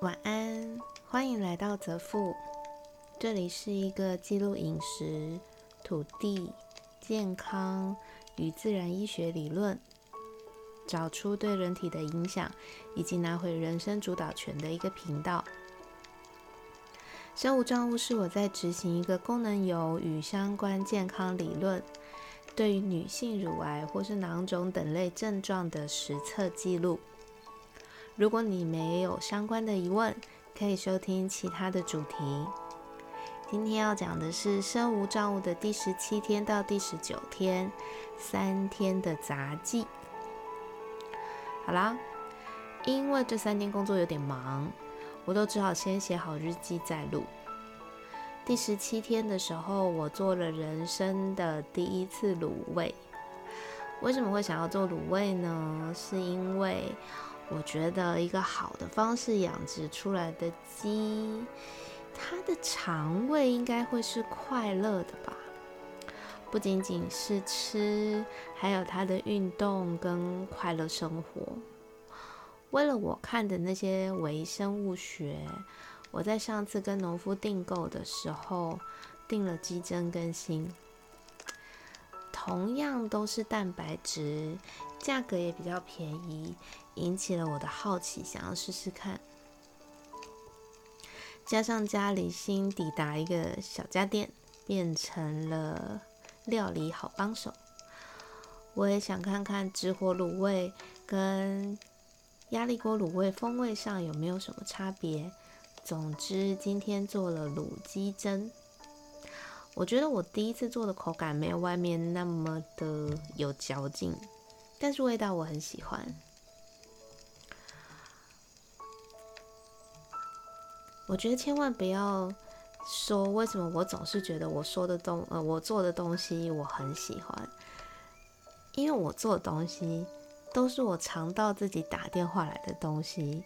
晚安，欢迎来到泽富。这里是一个记录饮食、土地、健康与自然医学理论，找出对人体的影响，以及拿回人生主导权的一个频道。生物账务是我在执行一个功能油与相关健康理论，对于女性乳癌或是囊肿等类症状的实测记录。如果你没有相关的疑问，可以收听其他的主题。今天要讲的是身无障物的第十七天到第十九天，三天的杂技。好啦，因为这三天工作有点忙，我都只好先写好日记再录。第十七天的时候，我做了人生的第一次卤味。为什么会想要做卤味呢？是因为我觉得一个好的方式养殖出来的鸡，它的肠胃应该会是快乐的吧？不仅仅是吃，还有它的运动跟快乐生活。为了我看的那些微生物学，我在上次跟农夫订购的时候订了鸡胗跟心，同样都是蛋白质，价格也比较便宜。引起了我的好奇，想要试试看。加上家里新抵达一个小家电，变成了料理好帮手。我也想看看直火卤味跟压力锅卤味风味上有没有什么差别。总之，今天做了卤鸡胗。我觉得我第一次做的口感没有外面那么的有嚼劲，但是味道我很喜欢。我觉得千万不要说为什么我总是觉得我说的东呃我做的东西我很喜欢，因为我做的东西都是我尝到自己打电话来的东西，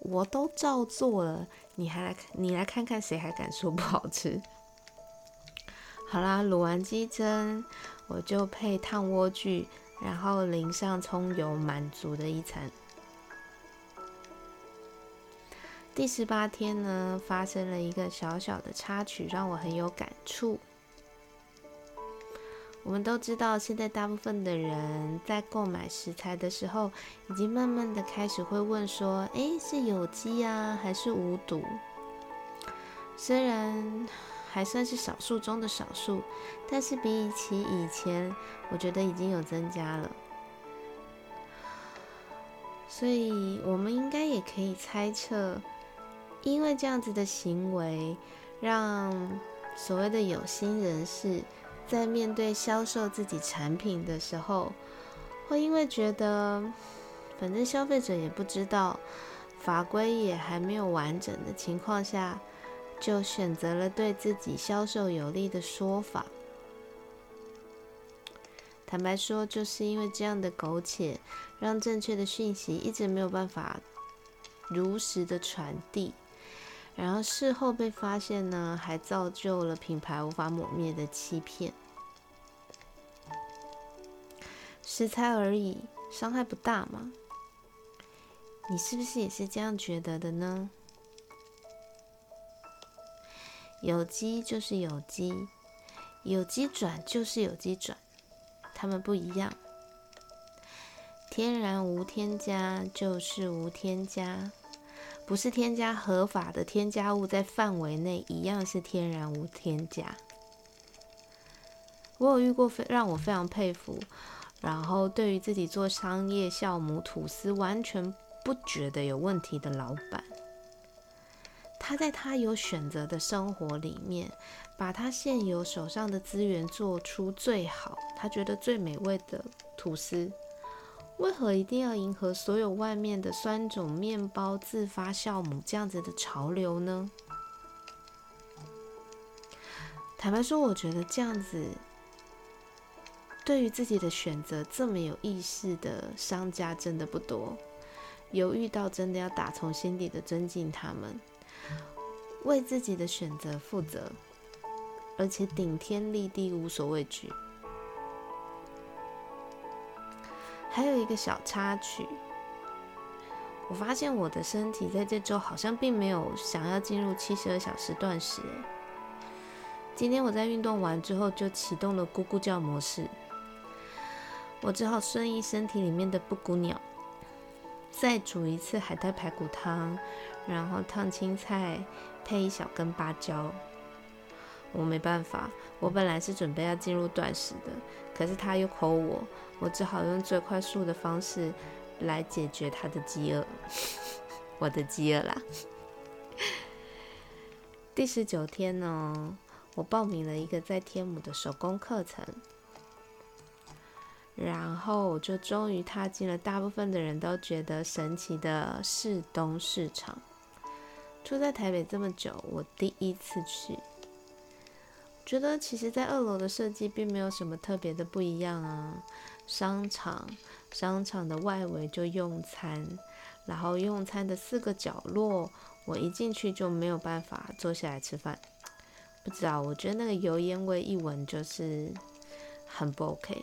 我都照做了，你还来你来看看谁还敢说不好吃？好啦，卤完鸡胗，我就配烫莴苣，然后淋上葱油，满足的一餐。第十八天呢，发生了一个小小的插曲，让我很有感触。我们都知道，现在大部分的人在购买食材的时候，已经慢慢的开始会问说：“诶，是有机啊，还是无毒？”虽然还算是少数中的少数，但是比起以前，我觉得已经有增加了。所以，我们应该也可以猜测。因为这样子的行为，让所谓的有心人士在面对销售自己产品的时候，会因为觉得反正消费者也不知道，法规也还没有完整的情况下，就选择了对自己销售有利的说法。坦白说，就是因为这样的苟且，让正确的讯息一直没有办法如实的传递。然后事后被发现呢，还造就了品牌无法抹灭的欺骗。食材而已，伤害不大嘛？你是不是也是这样觉得的呢？有机就是有机，有机转就是有机转，它们不一样。天然无添加就是无添加。不是添加合法的添加物，在范围内一样是天然无添加。我有遇过非让我非常佩服，然后对于自己做商业酵母吐司完全不觉得有问题的老板，他在他有选择的生活里面，把他现有手上的资源做出最好，他觉得最美味的吐司。为何一定要迎合所有外面的酸种面包、自发酵母这样子的潮流呢？坦白说，我觉得这样子对于自己的选择这么有意识的商家真的不多。有遇到真的要打从心底的尊敬他们，为自己的选择负责，而且顶天立地，无所畏惧。还有一个小插曲，我发现我的身体在这周好像并没有想要进入七十二小时断食。今天我在运动完之后就启动了咕咕叫模式，我只好顺应身体里面的布谷鸟，再煮一次海带排骨汤，然后烫青菜配一小根芭蕉。我没办法，我本来是准备要进入断食的，可是他又吼我，我只好用最快速的方式。来解决他的饥饿，我的饥饿啦。第十九天呢，我报名了一个在天母的手工课程，然后我就终于踏进了大部分的人都觉得神奇的市东市场。住在台北这么久，我第一次去，觉得其实在二楼的设计并没有什么特别的不一样啊，商场。商场的外围就用餐，然后用餐的四个角落，我一进去就没有办法坐下来吃饭。不知道，我觉得那个油烟味一闻就是很不 OK。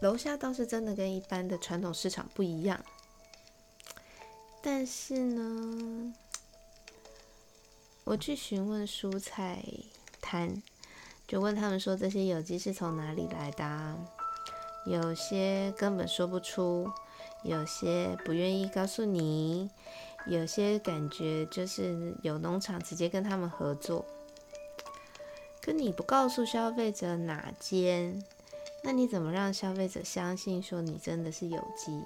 楼下倒是真的跟一般的传统市场不一样，但是呢，我去询问蔬菜摊，就问他们说这些有机是从哪里来的。有些根本说不出，有些不愿意告诉你，有些感觉就是有农场直接跟他们合作。可你不告诉消费者哪间，那你怎么让消费者相信说你真的是有机？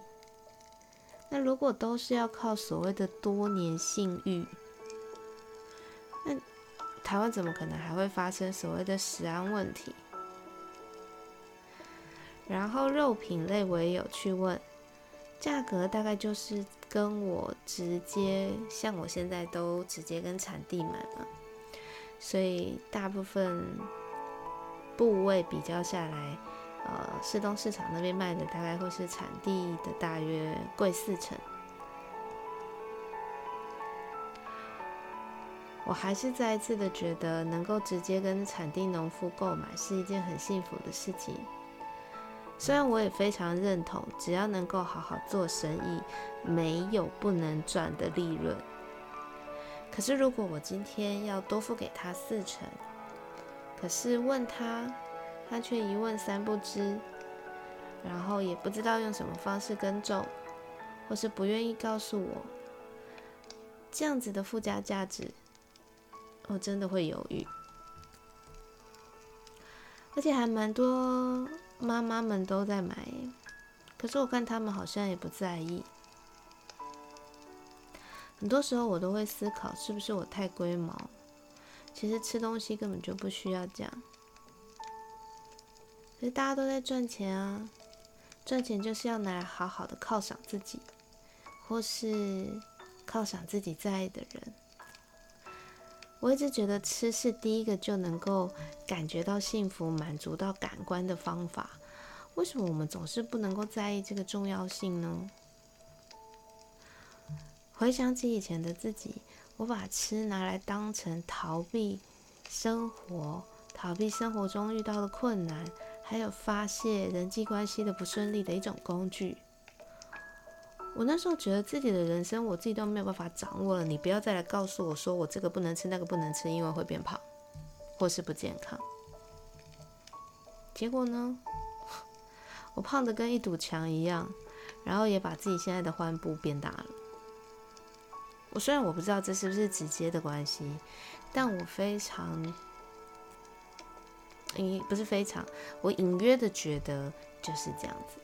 那如果都是要靠所谓的多年信誉，台湾怎么可能还会发生所谓的食安问题？然后肉品类我也有去问，价格大概就是跟我直接像我现在都直接跟产地买嘛，所以大部分部位比较下来，呃，市东市场那边卖的大概会是产地的大约贵四成。我还是再一次的觉得，能够直接跟产地农夫购买是一件很幸福的事情。虽然我也非常认同，只要能够好好做生意，没有不能赚的利润。可是如果我今天要多付给他四成，可是问他，他却一问三不知，然后也不知道用什么方式耕种，或是不愿意告诉我，这样子的附加价值，我真的会犹豫。而且还蛮多。妈妈们都在买，可是我看他们好像也不在意。很多时候我都会思考，是不是我太龟毛？其实吃东西根本就不需要这样。可是大家都在赚钱啊，赚钱就是要拿来好好的犒赏自己，或是犒赏自己在意的人。我一直觉得吃是第一个就能够感觉到幸福、满足到感官的方法。为什么我们总是不能够在意这个重要性呢？回想起以前的自己，我把吃拿来当成逃避生活、逃避生活中遇到的困难，还有发泄人际关系的不顺利的一种工具。我那时候觉得自己的人生，我自己都没有办法掌握了。你不要再来告诉我说我这个不能吃，那个不能吃，因为会变胖，或是不健康。结果呢，我胖的跟一堵墙一样，然后也把自己现在的髋部变大了。我虽然我不知道这是不是直接的关系，但我非常，隐不是非常，我隐约的觉得就是这样子。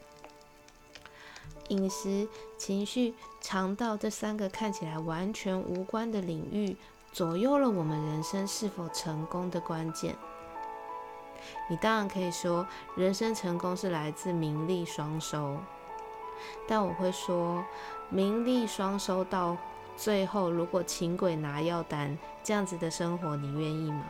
饮食、情绪、肠道这三个看起来完全无关的领域，左右了我们人生是否成功的关键。你当然可以说，人生成功是来自名利双收，但我会说，名利双收到最后，如果请鬼拿药单，这样子的生活，你愿意吗？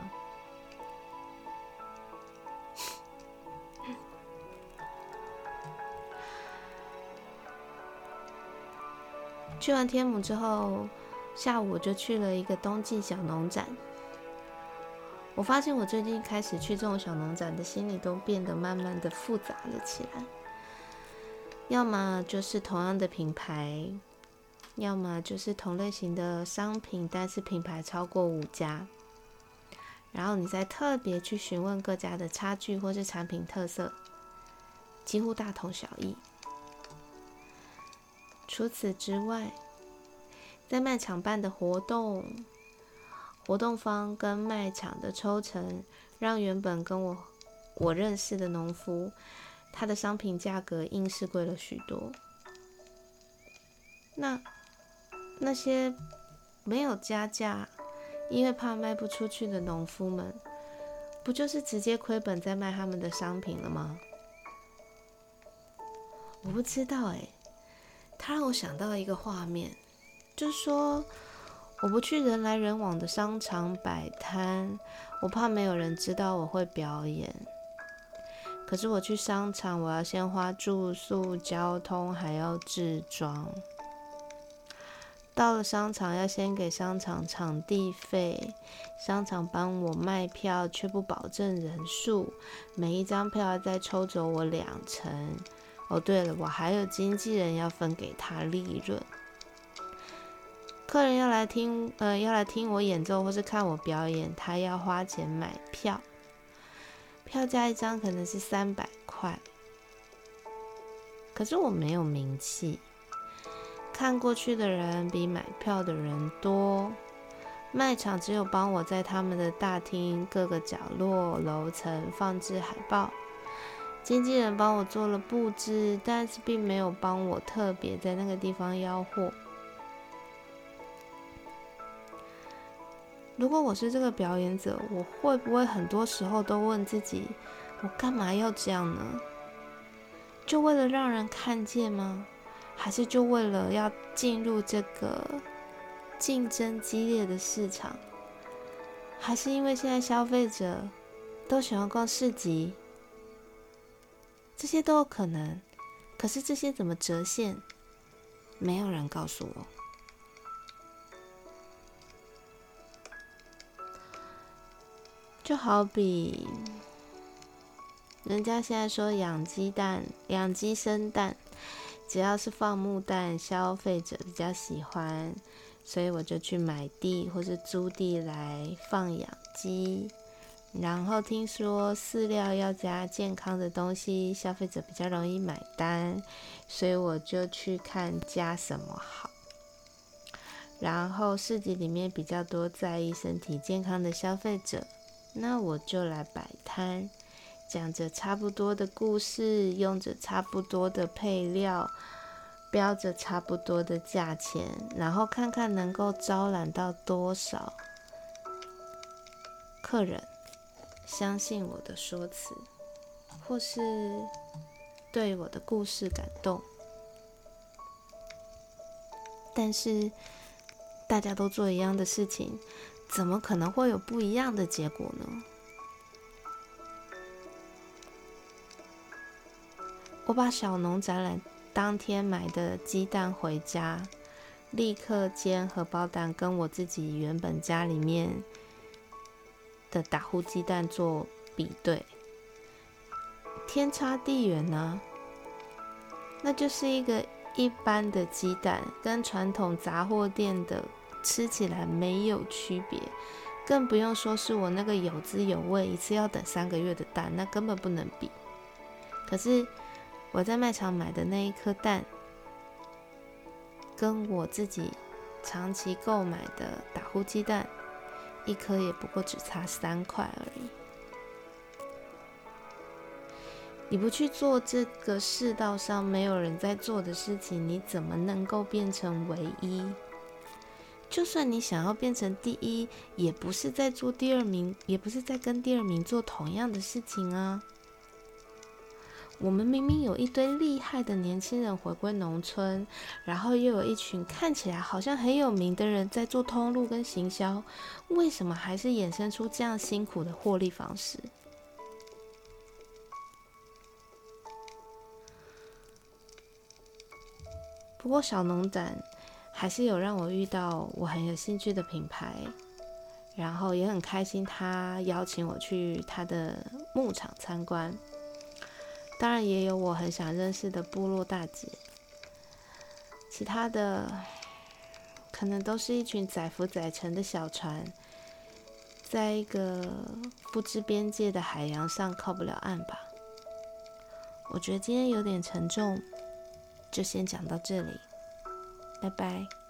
去完天母之后，下午我就去了一个冬季小农展。我发现我最近开始去这种小农展的心理都变得慢慢的复杂了起来。要么就是同样的品牌，要么就是同类型的商品，但是品牌超过五家。然后你再特别去询问各家的差距或是产品特色，几乎大同小异。除此之外，在卖场办的活动，活动方跟卖场的抽成，让原本跟我我认识的农夫，他的商品价格硬是贵了许多。那那些没有加价。因为怕卖不出去的农夫们，不就是直接亏本在卖他们的商品了吗？我不知道哎，他让我想到一个画面，就是说我不去人来人往的商场摆摊，我怕没有人知道我会表演。可是我去商场，我要先花住宿、交通，还要置装。到了商场，要先给商场场地费，商场帮我卖票，却不保证人数，每一张票要再抽走我两成。哦，对了，我还有经纪人要分给他利润。客人要来听，呃，要来听我演奏或是看我表演，他要花钱买票，票价一张可能是三百块，可是我没有名气。看过去的人比买票的人多，卖场只有帮我在他们的大厅各个角落、楼层放置海报，经纪人帮我做了布置，但是并没有帮我特别在那个地方吆喝。如果我是这个表演者，我会不会很多时候都问自己：我干嘛要这样呢？就为了让人看见吗？还是就为了要进入这个竞争激烈的市场，还是因为现在消费者都喜欢逛市集，这些都有可能。可是这些怎么折现？没有人告诉我。就好比人家现在说养鸡蛋，养鸡生蛋。只要是放牧蛋，消费者比较喜欢，所以我就去买地或是租地来放养鸡。然后听说饲料要加健康的东西，消费者比较容易买单，所以我就去看加什么好。然后市集里面比较多在意身体健康的消费者，那我就来摆摊。讲着差不多的故事，用着差不多的配料，标着差不多的价钱，然后看看能够招揽到多少客人相信我的说辞，或是对我的故事感动。但是大家都做一样的事情，怎么可能会有不一样的结果呢？我把小农展览当天买的鸡蛋回家，立刻煎荷包蛋，跟我自己原本家里面的打呼鸡蛋做比对，天差地远呢。那就是一个一般的鸡蛋，跟传统杂货店的吃起来没有区别，更不用说是我那个有滋有味、一次要等三个月的蛋，那根本不能比。可是。我在卖场买的那一颗蛋，跟我自己长期购买的打呼鸡蛋，一颗也不过只差三块而已。你不去做这个世道上没有人在做的事情，你怎么能够变成唯一？就算你想要变成第一，也不是在做第二名，也不是在跟第二名做同样的事情啊。我们明明有一堆厉害的年轻人回归农村，然后又有一群看起来好像很有名的人在做通路跟行销，为什么还是衍生出这样辛苦的获利方式？不过小农展还是有让我遇到我很有兴趣的品牌，然后也很开心他邀请我去他的牧场参观。当然也有我很想认识的部落大姐。其他的，可能都是一群载浮载沉的小船，在一个不知边界的海洋上靠不了岸吧。我觉得今天有点沉重，就先讲到这里，拜拜。